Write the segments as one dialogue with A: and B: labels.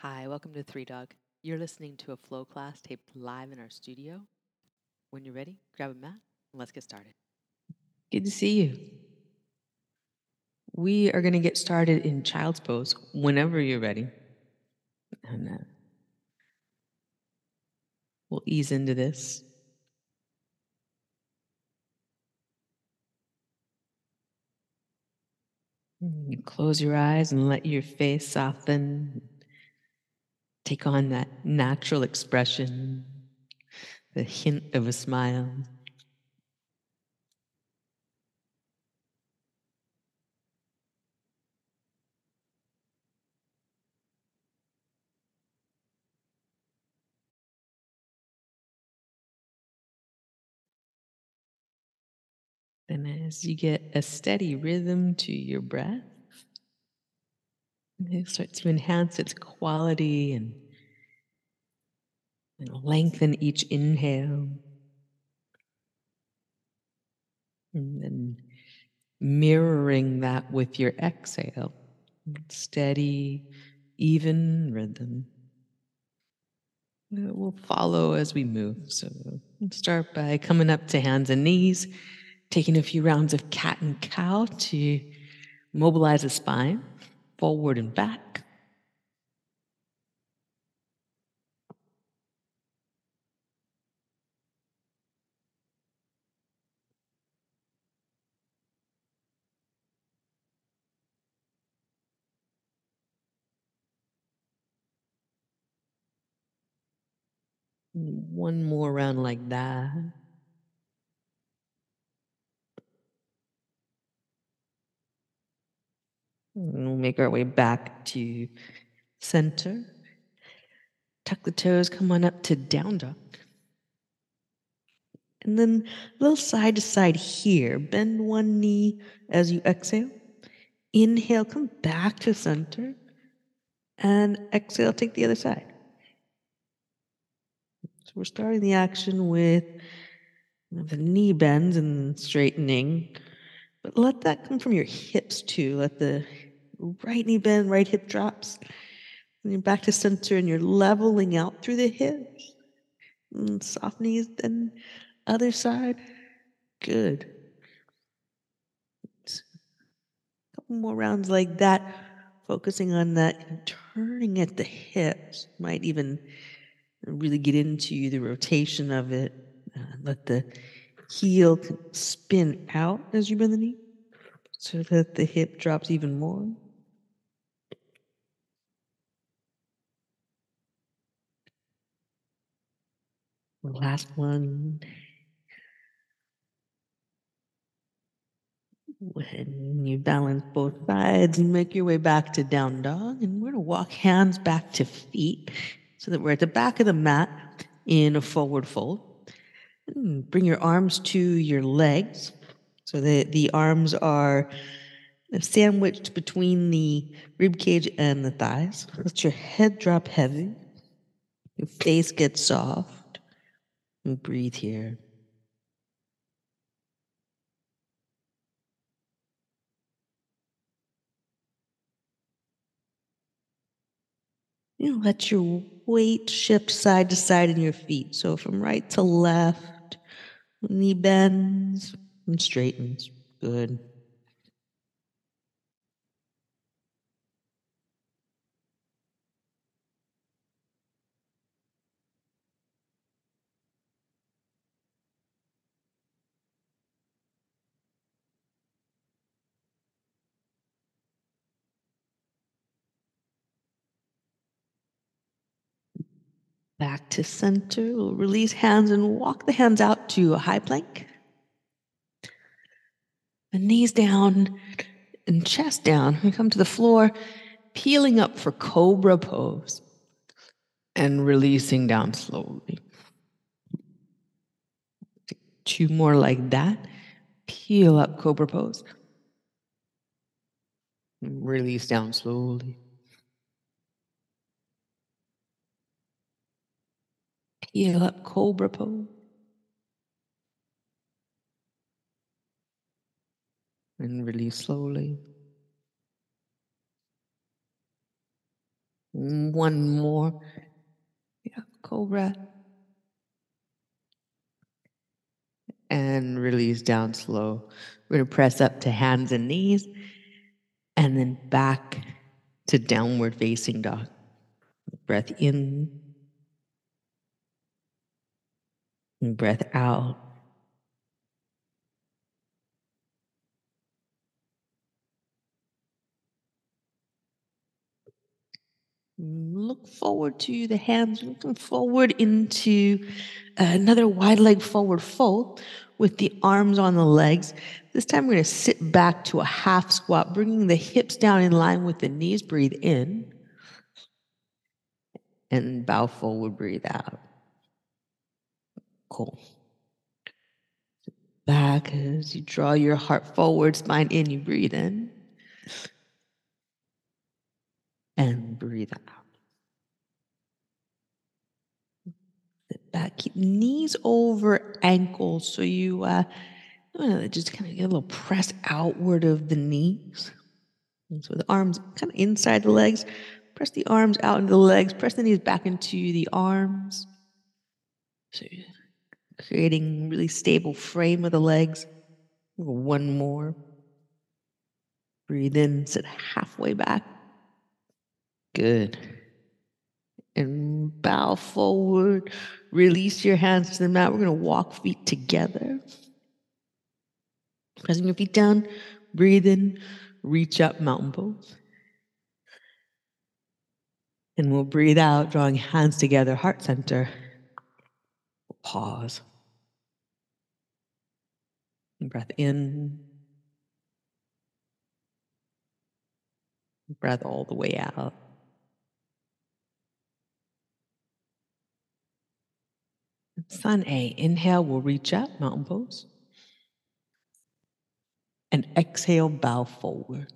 A: Hi, welcome to Three Dog. You're listening to a flow class taped live in our studio. When you're ready, grab a mat and let's get started. Good to see you. We are going to get started in child's pose whenever you're ready. And uh, we'll ease into this. Close your eyes and let your face soften. Take on that natural expression, the hint of a smile. And as you get a steady rhythm to your breath, it starts to enhance its quality and, and lengthen each inhale. And then mirroring that with your exhale. Steady, even rhythm. It will follow as we move. So start by coming up to hands and knees, taking a few rounds of cat and cow to mobilize the spine forward and back. One more round like that. We'll make our way back to center. Tuck the toes, come on up to down dog. And then a little side to side here. Bend one knee as you exhale. Inhale, come back to center. And exhale, take the other side. So we're starting the action with the knee bends and straightening. But let that come from your hips too. Let the right knee bend, right hip drops. And you're back to center and you're leveling out through the hips. And soft knees, then other side. Good. A couple more rounds like that, focusing on that, turning at the hips. Might even really get into the rotation of it. Uh, let the heel spin out as you bend the knee so that the hip drops even more. Last one. When you balance both sides and make your way back to down dog, and we're going to walk hands back to feet so that we're at the back of the mat in a forward fold. And bring your arms to your legs so that the arms are sandwiched between the rib cage and the thighs. Let your head drop heavy. Your face gets soft. And breathe here. You let your weight shift side to side in your feet. So from right to left, knee bends and straightens. Good. Back to center. We'll release hands and walk the hands out to a high plank. The knees down and chest down. We come to the floor, peeling up for cobra pose and releasing down slowly. Two more like that. Peel up cobra pose. Release down slowly. Peel up cobra pose. And release slowly. One more. Yeah, cobra. And release down slow. We're going to press up to hands and knees and then back to downward facing dog. Breath in. And breath out. Look forward to the hands, looking forward into another wide leg forward fold with the arms on the legs. This time we're going to sit back to a half squat, bringing the hips down in line with the knees. Breathe in and bow forward, breathe out. Cool. Back as you draw your heart forward, spine in, you breathe in and breathe out. Sit back, keep knees over ankles so you uh, just kind of get a little press outward of the knees. And so the arms kind of inside the legs. Press the arms out into the legs. Press the knees back into the arms. So creating really stable frame of the legs. One more. Breathe in, sit halfway back. Good. And bow forward. Release your hands to the mat. We're going to walk feet together. Pressing your feet down. Breathe in. Reach up, mountain pose. And we'll breathe out, drawing hands together, heart center. Pause. Breath in. Breath all the way out. Sun A. Inhale, we'll reach up, mountain pose. And exhale, bow forward.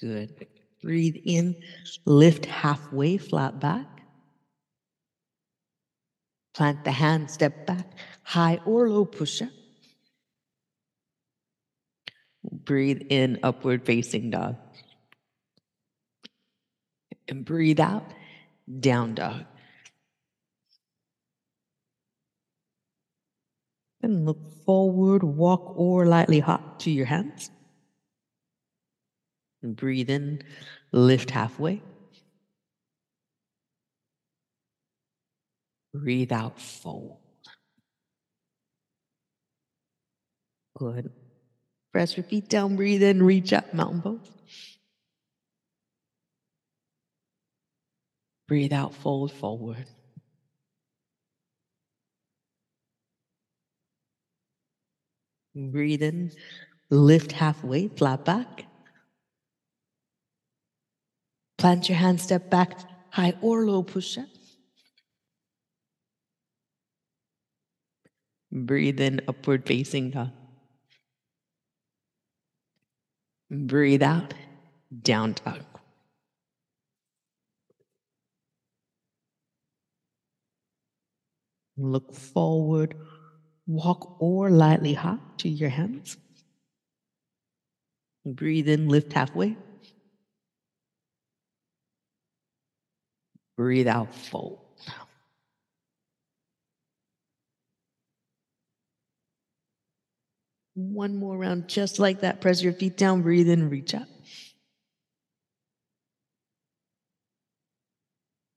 A: Good. Breathe in, lift halfway, flat back. Plant the hand, step back, high or low push up. Breathe in, upward facing dog. And breathe out, down dog. And look forward, walk or lightly hop to your hands. And breathe in, lift halfway. Breathe out, fold. Good. Press your feet down, breathe in, reach up, mountain pose. Breathe out, fold forward. Breathe in, lift halfway, flat back. Plant your hand, step back, high or low push up. Breathe in, upward facing dog. Breathe out, down dog. Look forward, walk or lightly hop to your hands. Breathe in, lift halfway. Breathe out, fold. One more round, just like that. Press your feet down, breathe in, reach up.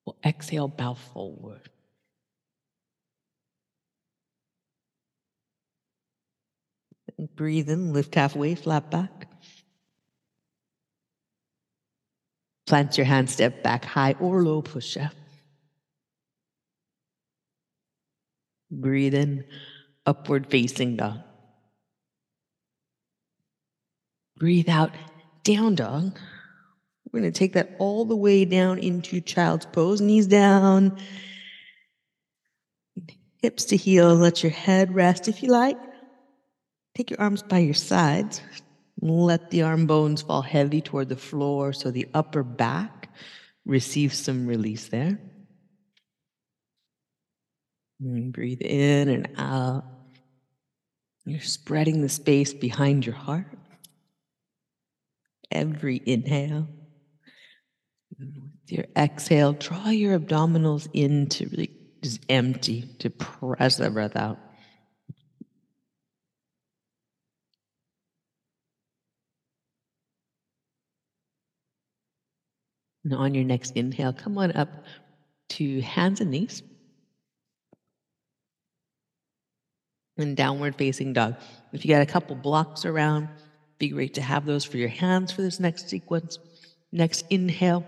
A: We'll exhale, bow forward. Breathe in, lift halfway, flat back. Plant your hand, step back, high or low push up. Breathe in, upward facing dog. Breathe out, down dog. We're going to take that all the way down into child's pose, knees down, hips to heels. Let your head rest if you like. Take your arms by your sides. Let the arm bones fall heavy toward the floor so the upper back receives some release there. And breathe in and out. You're spreading the space behind your heart. Every inhale. With your exhale, draw your abdominals in to really just empty, to press the breath out. And on your next inhale, come on up to hands and knees. And downward facing dog. If you got a couple blocks around, be great to have those for your hands for this next sequence. Next inhale,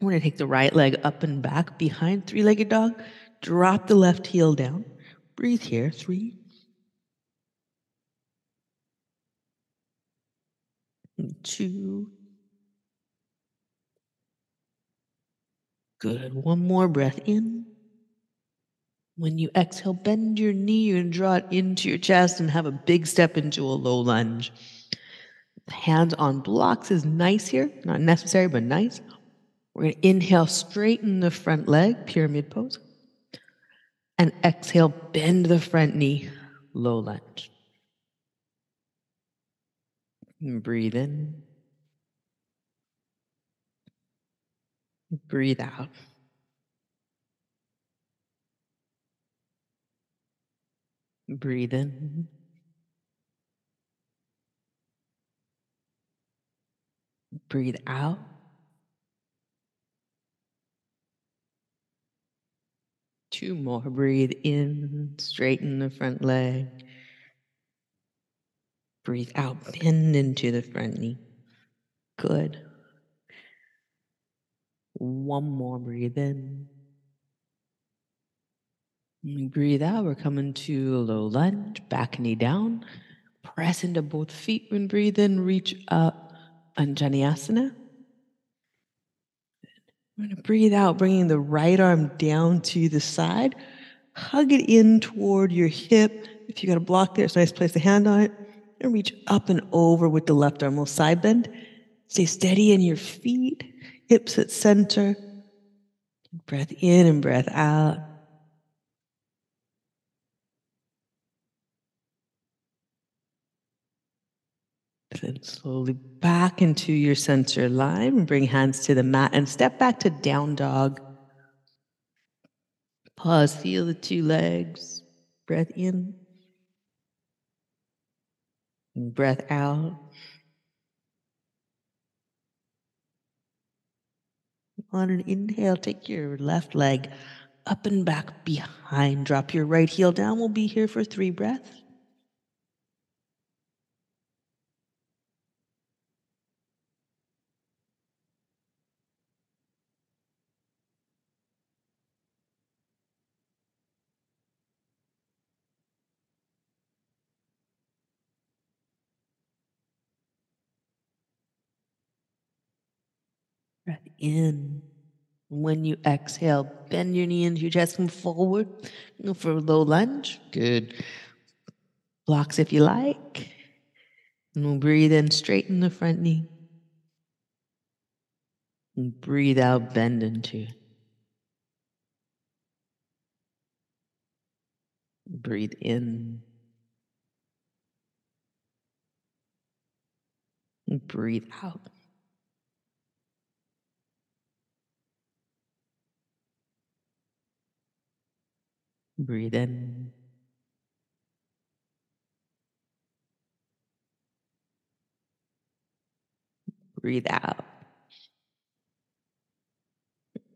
A: we're going to take the right leg up and back behind three legged dog. Drop the left heel down. Breathe here. Three. Two. Good. One more breath in. When you exhale, bend your knee and draw it into your chest and have a big step into a low lunge. Hands on blocks is nice here. Not necessary, but nice. We're going to inhale, straighten the front leg, pyramid pose. And exhale, bend the front knee, low lunge. And breathe in. Breathe out. Breathe in. Breathe out. Two more. Breathe in, straighten the front leg. Breathe out, bend into the front knee. Good. One more. Breathe in. Breathe out. We're coming to a low lunge, back knee down. Press into both feet when breathe in. Reach up, Anjaneyasana. I'm going to breathe out, bringing the right arm down to the side. Hug it in toward your hip. If you got a block there, it's nice place to hand on it. And reach up and over with the left arm. We'll side bend. Stay steady in your feet, hips at center. Breath in and breath out. Then slowly back into your center line and bring hands to the mat and step back to down dog. Pause, feel the two legs. Breath in. And breath out. On an inhale, take your left leg up and back behind. Drop your right heel down. We'll be here for three breaths. Breath in. When you exhale, bend your knee into your chest, come forward. For a low lunge. Good. Blocks if you like. And we'll breathe in, straighten the front knee. And breathe out, bend into. Breathe in. And breathe out. Breathe in. Breathe out.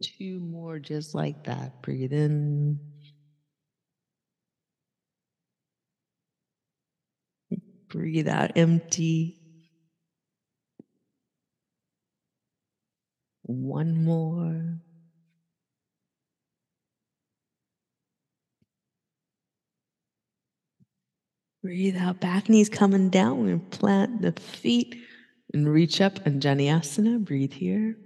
A: Two more just like that. Breathe in. Breathe out, empty. One more. Breathe out, back knees coming down and plant the feet and reach up Anjaneyasana. Breathe here.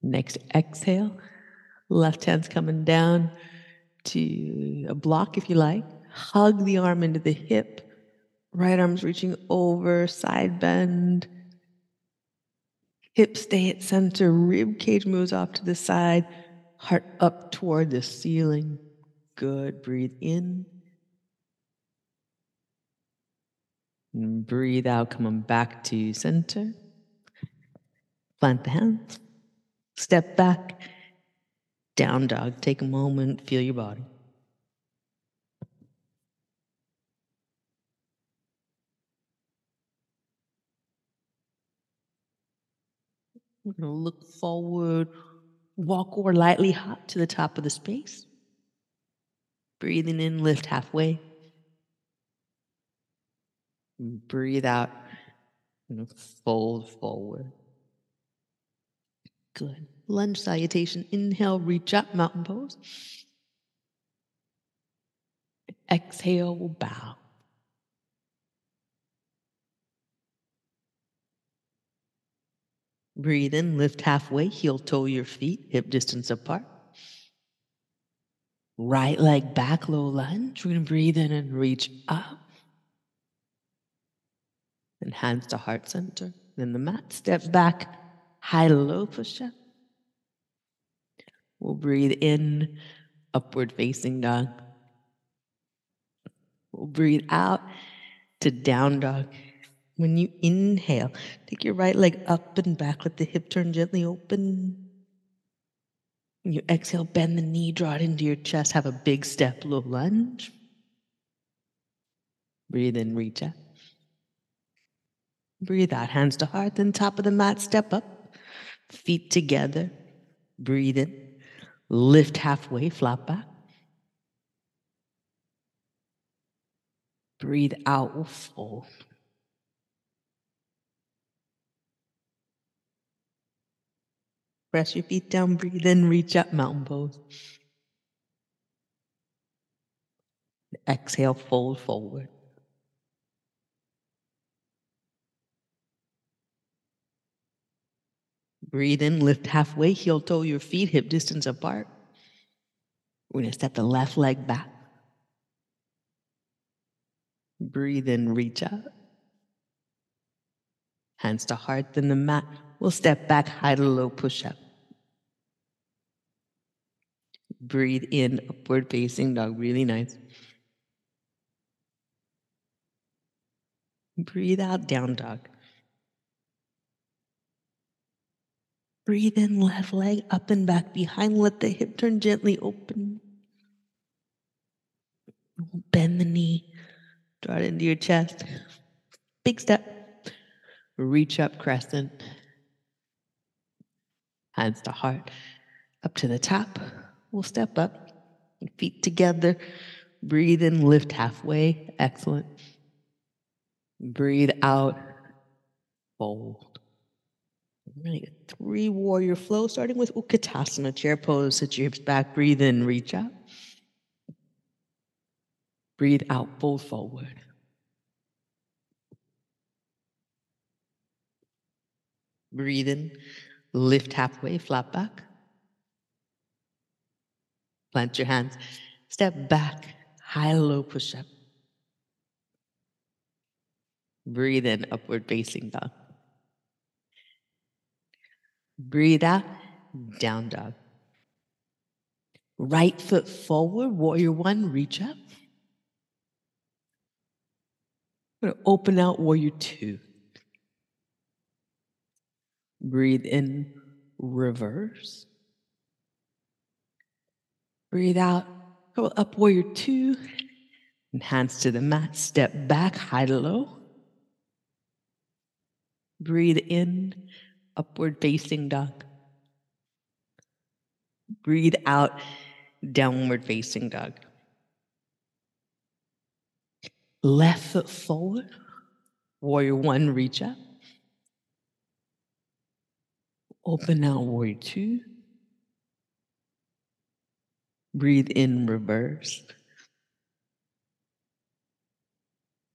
A: Next exhale, left hand's coming down to a block if you like. Hug the arm into the hip. Right arm's reaching over, side bend. Hips stay at center, rib cage moves off to the side, heart up toward the ceiling. Good. Breathe in. And breathe out, coming back to center. Plant the hands. Step back. Down dog. Take a moment. Feel your body. We're going to look forward, walk or lightly hop to the top of the space. Breathing in, lift halfway. Breathe out and fold forward. Good. Lunge salutation. Inhale, reach up, mountain pose. Exhale, bow. Breathe in, lift halfway, heel toe your feet, hip distance apart. Right leg back, low lunge. We're going to breathe in and reach up. And hands to heart center. Then the mat, step back, high low push up. We'll breathe in, upward facing dog. We'll breathe out to down dog. When you inhale, take your right leg up and back, let the hip turn gently open. When you exhale, bend the knee, draw it into your chest, have a big step, low lunge. Breathe in, reach out. Breathe out, hands to heart, then top of the mat, step up, feet together. Breathe in, lift halfway, flat back. Breathe out, fold. Press your feet down, breathe in, reach up, mountain pose. Exhale, fold forward. Breathe in, lift halfway, heel toe your feet, hip distance apart. We're going to step the left leg back. Breathe in, reach out. Hands to heart, then the mat. We'll step back, high to low push up. Breathe in, upward facing dog, really nice. Breathe out, down dog. Breathe in, left leg up and back behind. Let the hip turn gently open. Bend the knee, draw it into your chest. Big step. Reach up, crescent. Hands to heart. Up to the top. We'll step up. Feet together. Breathe in, lift halfway. Excellent. Breathe out. Fold. Right. Three warrior flow, starting with Utkatasana, chair pose. Sit your hips back. Breathe in, reach up. Breathe out, fold forward. Breathe in, lift halfway, flat back. Plant your hands. Step back, high low push up. Breathe in, upward facing dog. Breathe out, down dog. Right foot forward, warrior one, reach up. I'm going to open out warrior two. Breathe in, reverse. Breathe out, go up warrior two, and hands to the mat, step back, high to low. Breathe in, upward facing dog. Breathe out, downward facing dog. Left foot forward, warrior one, reach up. Open out, warrior two. Breathe in, reverse.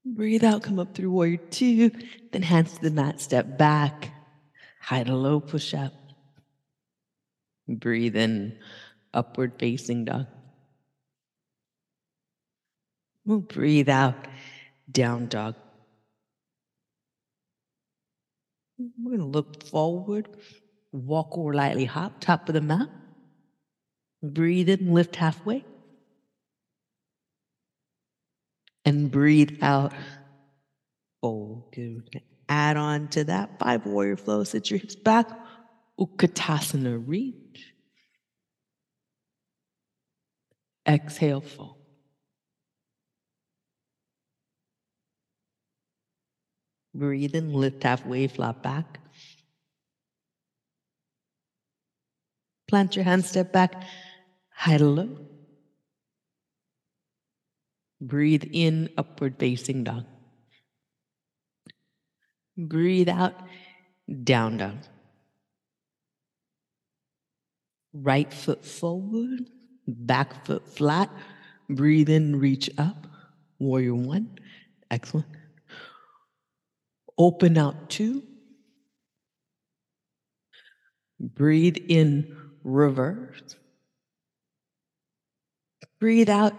A: Breathe out, come up through warrior two, then hands to the mat, step back, high to low push up. Breathe in, upward facing dog. We'll breathe out, down dog. We're going to look forward, walk or lightly hop, top of the mat. Breathe in, lift halfway. And breathe out, oh, fold. Good. Add on to that five warrior flow. Sit your hips back. Utkatasana reach. Exhale, fold. Breathe in, lift halfway, flat back. Plant your hands, step back, low. Breathe in, upward facing dog. Breathe out, down dog. Right foot forward, back foot flat. Breathe in, reach up. Warrior one. Excellent. Open out two. Breathe in, reverse. Breathe out,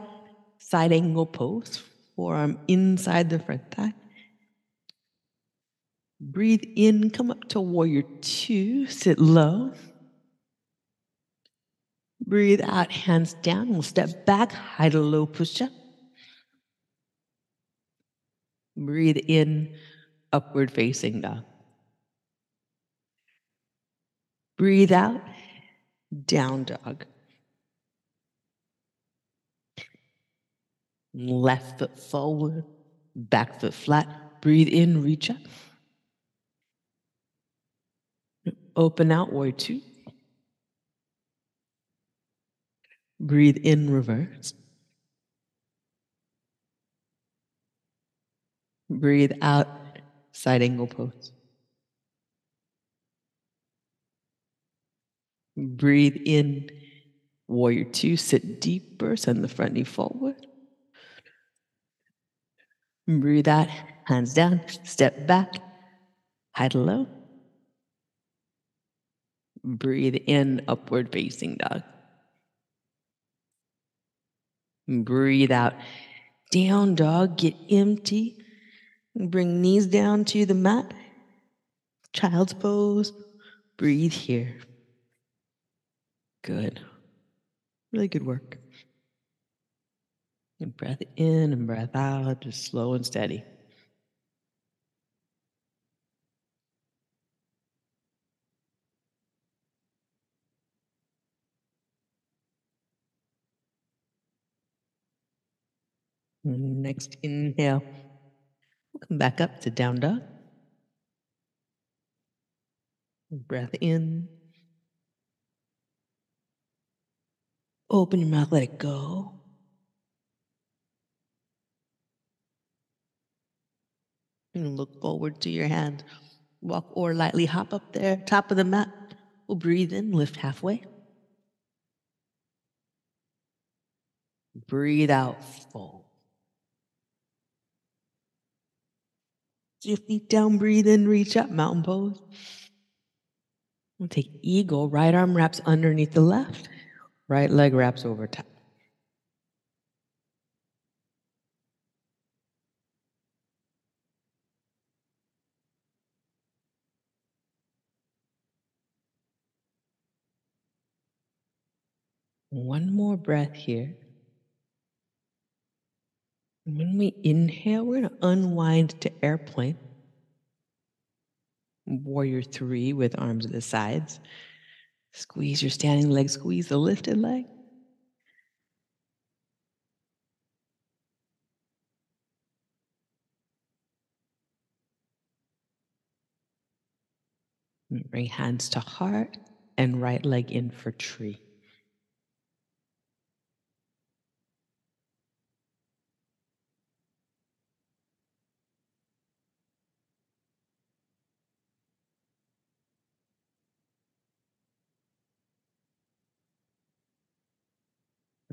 A: side angle pose, forearm inside the front thigh. Breathe in, come up to warrior two, sit low. Breathe out, hands down. We'll step back, high to low push up. Breathe in, upward facing dog. Breathe out, down dog. Left foot forward, back foot flat. Breathe in, reach up. Open out, warrior two. Breathe in, reverse. Breathe out, side angle pose. Breathe in, warrior two, sit deeper, send the front knee forward. Breathe out, hands down, step back, to low. Breathe in, upward facing dog. Breathe out, down dog, get empty. Bring knees down to the mat. Child's pose. Breathe here. Good. Really good work. And breath in and breath out, just slow and steady. Next inhale. We'll come back up to down dog. Breath in. Open your mouth, let it go. And look forward to your hand. Walk or lightly hop up there, top of the mat. We'll breathe in, lift halfway. Breathe out, fold. your feet down, breathe in, reach up, mountain pose. We'll take eagle, right arm wraps underneath the left, right leg wraps over top. One more breath here. When we inhale, we're going to unwind to airplane. Warrior three with arms at the sides. Squeeze your standing leg, squeeze the lifted leg. Bring hands to heart and right leg in for tree.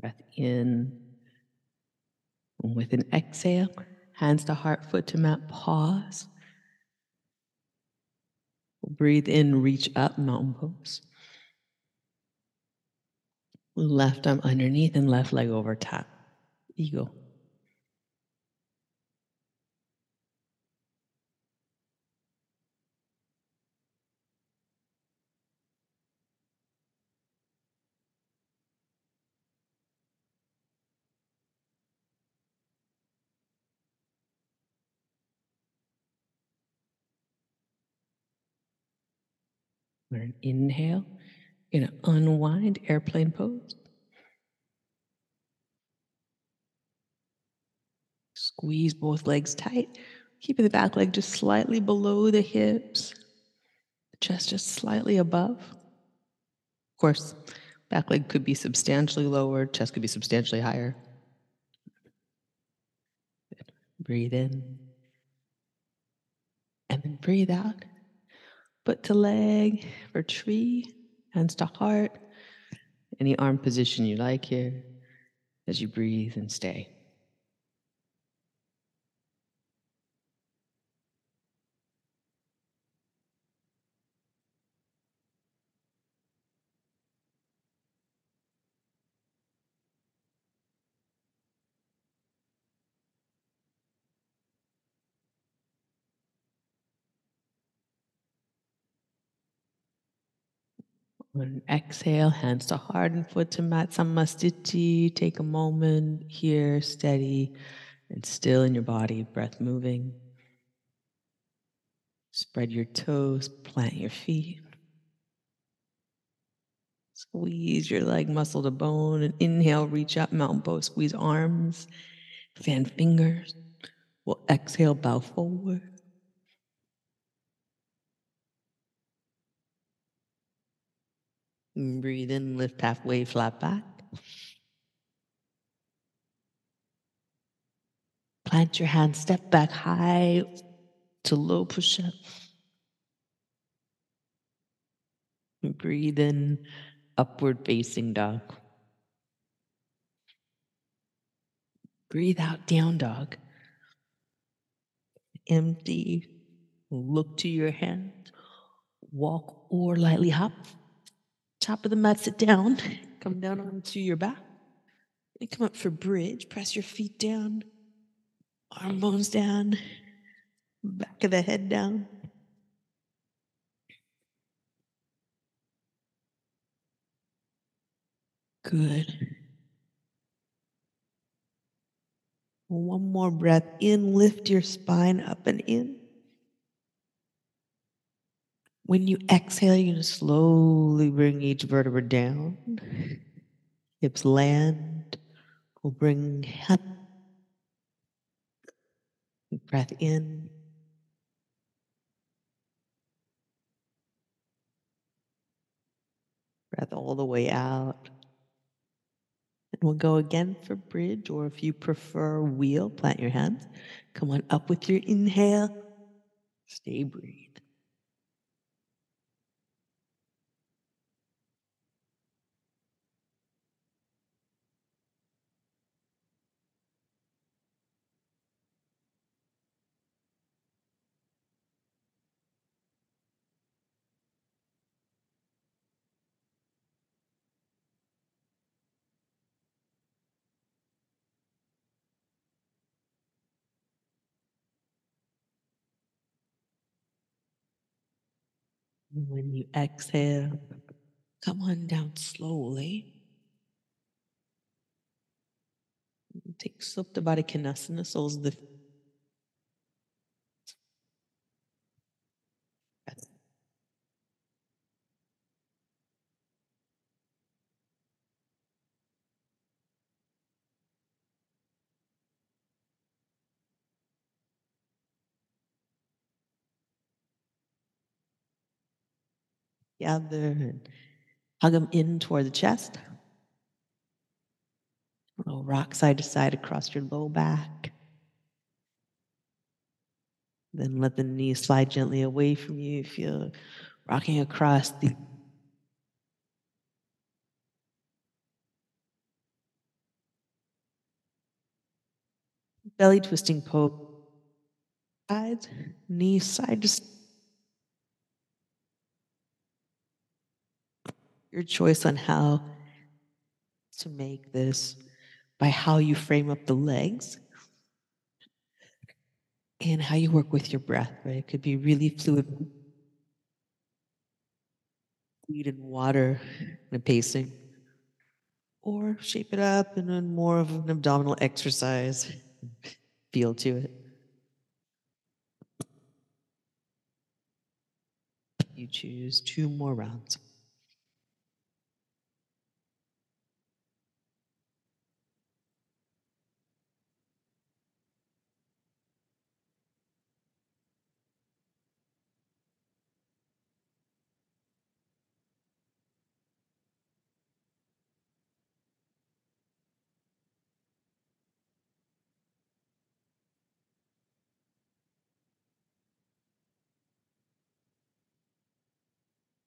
A: Breath in. With an exhale, hands to heart, foot to mat, pause. Breathe in, reach up, mountain pose. Left arm underneath and left leg over top. Eagle.
B: On an inhale, you're going to unwind airplane pose. Squeeze both legs tight, keeping the back leg just slightly below the hips, the chest just slightly above. Of course, back leg could be substantially lower, chest could be substantially higher. Breathe in. And then breathe out. Foot to leg for tree, hands to heart. Any arm position you like here as you breathe and stay. On exhale, hands to heart and foot to mat samastiti. Take a moment here, steady and still in your body, breath moving. Spread your toes, plant your feet. Squeeze your leg muscle to bone and inhale, reach up, mountain pose, squeeze arms, fan fingers. We'll exhale, bow forward.
A: Breathe in, lift halfway, flat back. Plant your hands, step back high to low push up. Breathe in, upward facing dog. Breathe out, down dog. Empty. Look to your hand, Walk or lightly hop top of the mat, sit down, come down onto your back. And come up for bridge, press your feet down, arm bones down, back of the head down. Good. One more breath in, lift your spine up and in. When you exhale, you're going to slowly bring each vertebra down. Hips land. We'll bring head. Breath in. Breath all the way out. And we'll go again for bridge, or if you prefer wheel, plant your hands. Come on up with your inhale. Stay breathe. When you exhale, come on down slowly. Take Supta Baddha Konasana, soles of the Gather and hug them in toward the chest. Roll rock side to side across your low back. Then let the knees slide gently away from you. Feel rocking across the belly twisting pose. Sides, knees side to side. Your choice on how to make this by how you frame up the legs and how you work with your breath, right? It could be really fluid, fluid and water and pacing, or shape it up and then more of an abdominal exercise feel to it. you choose. Two more rounds.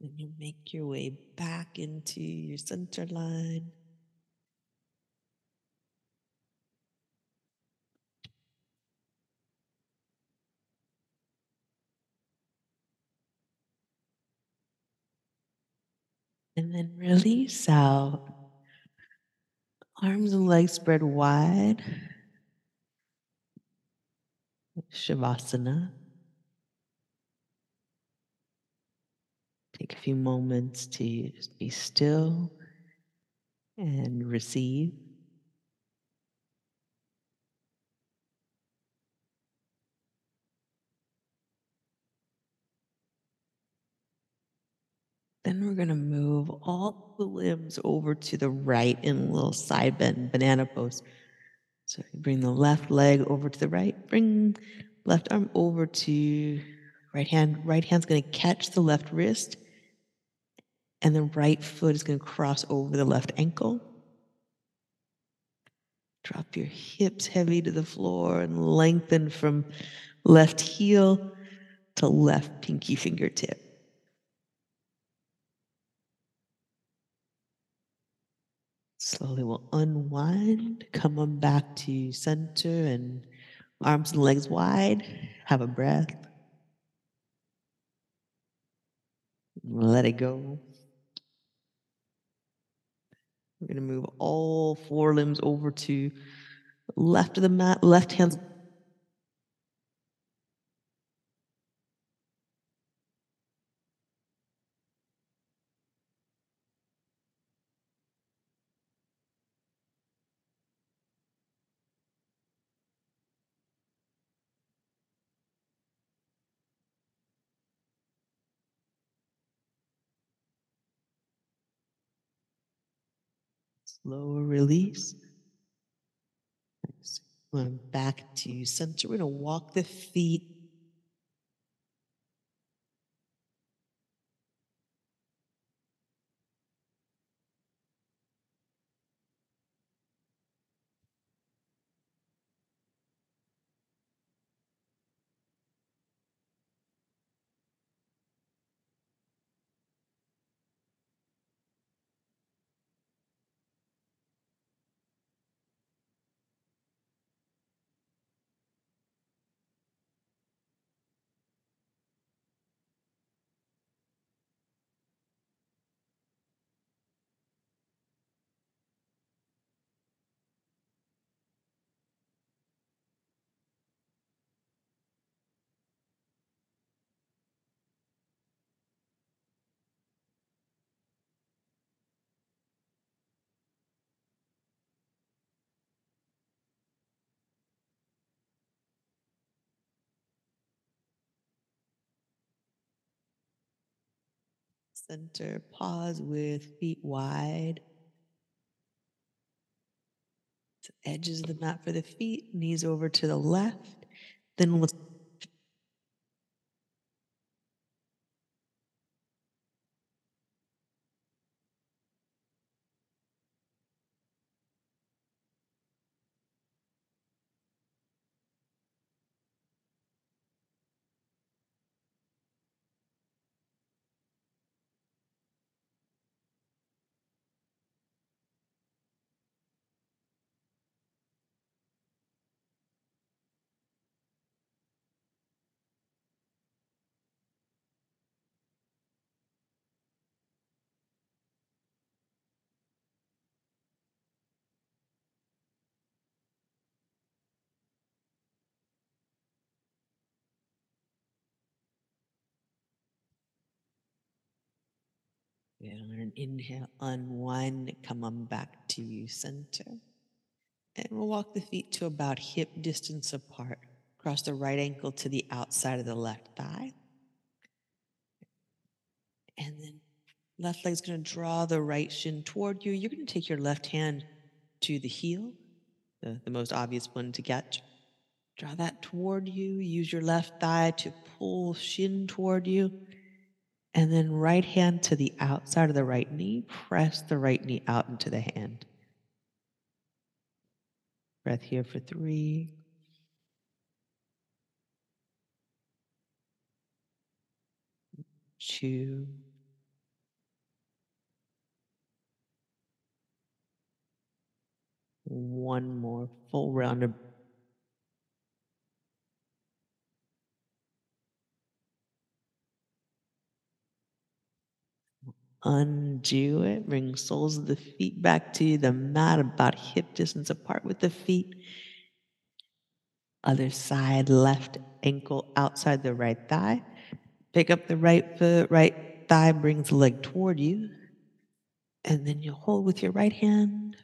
A: Then you make your way back into your center line. And then release out. Arms and legs spread wide. Shavasana. Take a few moments to be still and receive. Then we're going to move all the limbs over to the right in a little side bend, banana pose. So bring the left leg over to the right, bring left arm over to right hand. Right hand's going to catch the left wrist, and the right foot is going to cross over the left ankle. Drop your hips heavy to the floor and lengthen from left heel to left pinky fingertip. Slowly we'll unwind, come on back to center and arms and legs wide. Have a breath. Let it go. We're going to move all four limbs over to left of the mat, left hand's Slower release. Nice. Going back to center. We're going to walk the feet. Center, pause with feet wide. Edges of the mat for the feet, knees over to the left. Then we'll An inhale, unwind, come on back to you, center. And we'll walk the feet to about hip distance apart. Cross the right ankle to the outside of the left thigh. And then left leg's going to draw the right shin toward you. You're going to take your left hand to the heel, the, the most obvious one to get. Draw that toward you. Use your left thigh to pull shin toward you. And then right hand to the outside of the right knee. Press the right knee out into the hand. Breath here for three. Two. One more full round of undo it. Bring soles of the feet back to the mat, about hip distance apart with the feet. Other side, left ankle outside the right thigh. Pick up the right foot, right thigh brings the leg toward you. And then you'll hold with your right hand.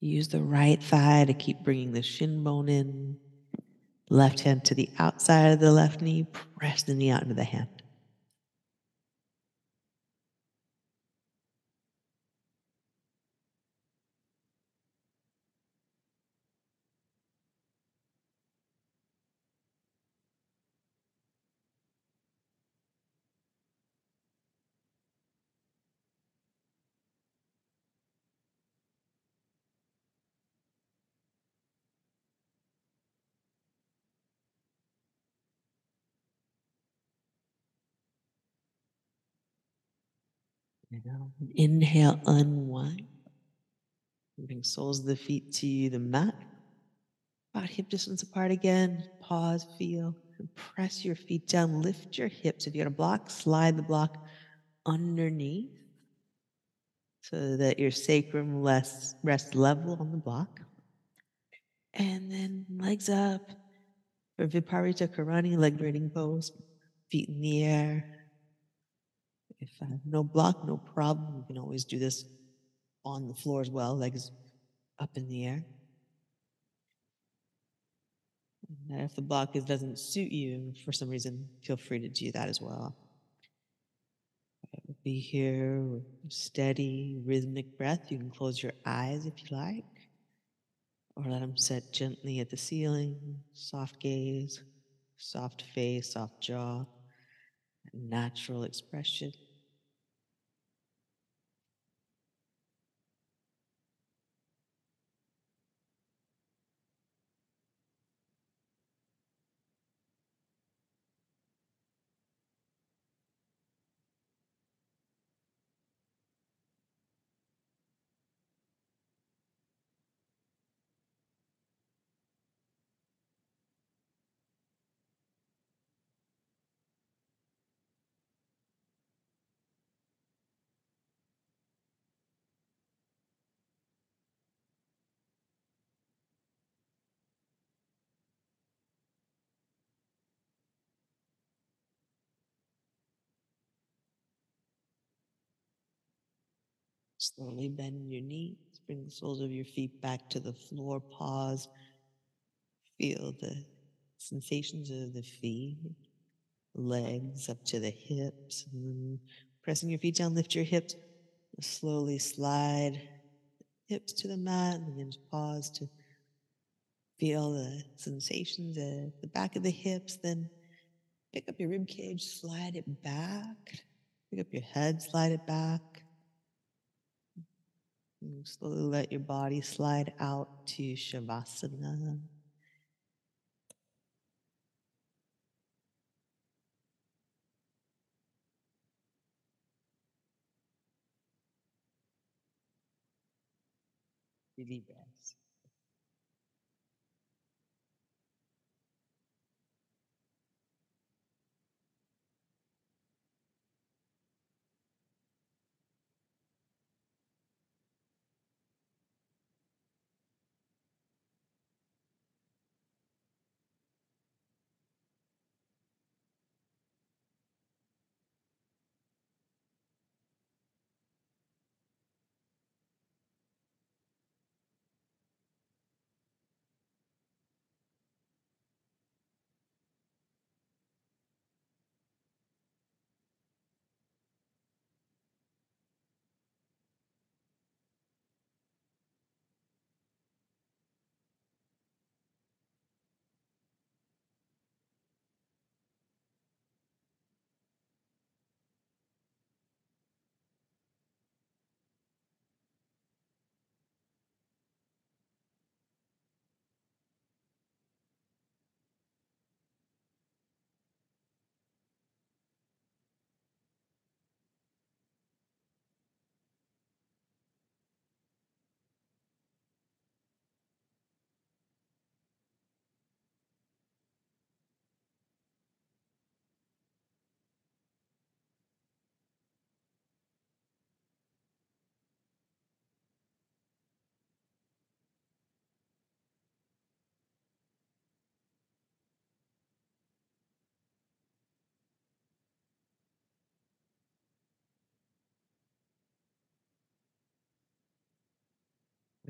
A: Use the right thigh to keep bringing the shin bone in. Left hand to the outside of the left knee. Press the knee out into the hand. Inhale, unwind. Bring soles of the feet to the mat. About hip distance apart again. Pause, feel, and press your feet down. Lift your hips. If you got a block, slide the block underneath so that your sacrum less, rests level on the block. And then legs up for Viparita Karani, leg braiding pose. Feet in the air, if uh, no block, no problem. You can always do this on the floor as well, legs up in the air. And if the block is, doesn't suit you for some reason, feel free to do that as well. Be here steady, rhythmic breath. You can close your eyes if you like, or let them set gently at the ceiling. Soft gaze, soft face, soft jaw, natural expression. Slowly bend your knees, bring the soles of your feet back to the floor, pause, feel the sensations of the feet, legs up to the hips, and then pressing your feet down, lift your hips, slowly slide hips to the mat, and then pause to feel the sensations at the back of the hips, then pick up your rib cage, slide it back, pick up your head, slide it back. Slowly let your body slide out to Shavasana. Deep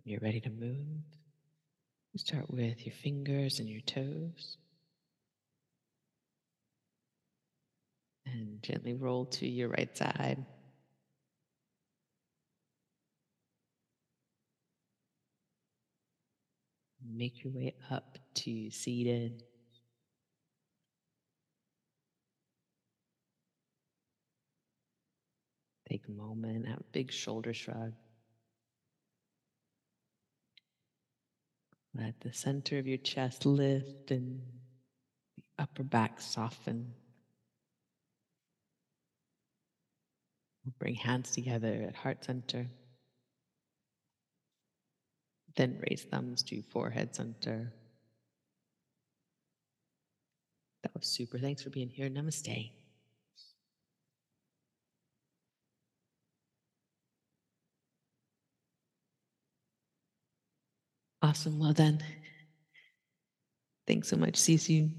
A: When you're ready to move, start with your fingers and your toes. And gently roll to your right side. Make your way up to seated. Take a moment, have a big shoulder shrug. Let the center of your chest lift and the upper back soften. We'll bring hands together at heart center. Then raise thumbs to forehead center. That was super. Thanks for being here. Namaste. Awesome. Well then, thanks so much, Sisu.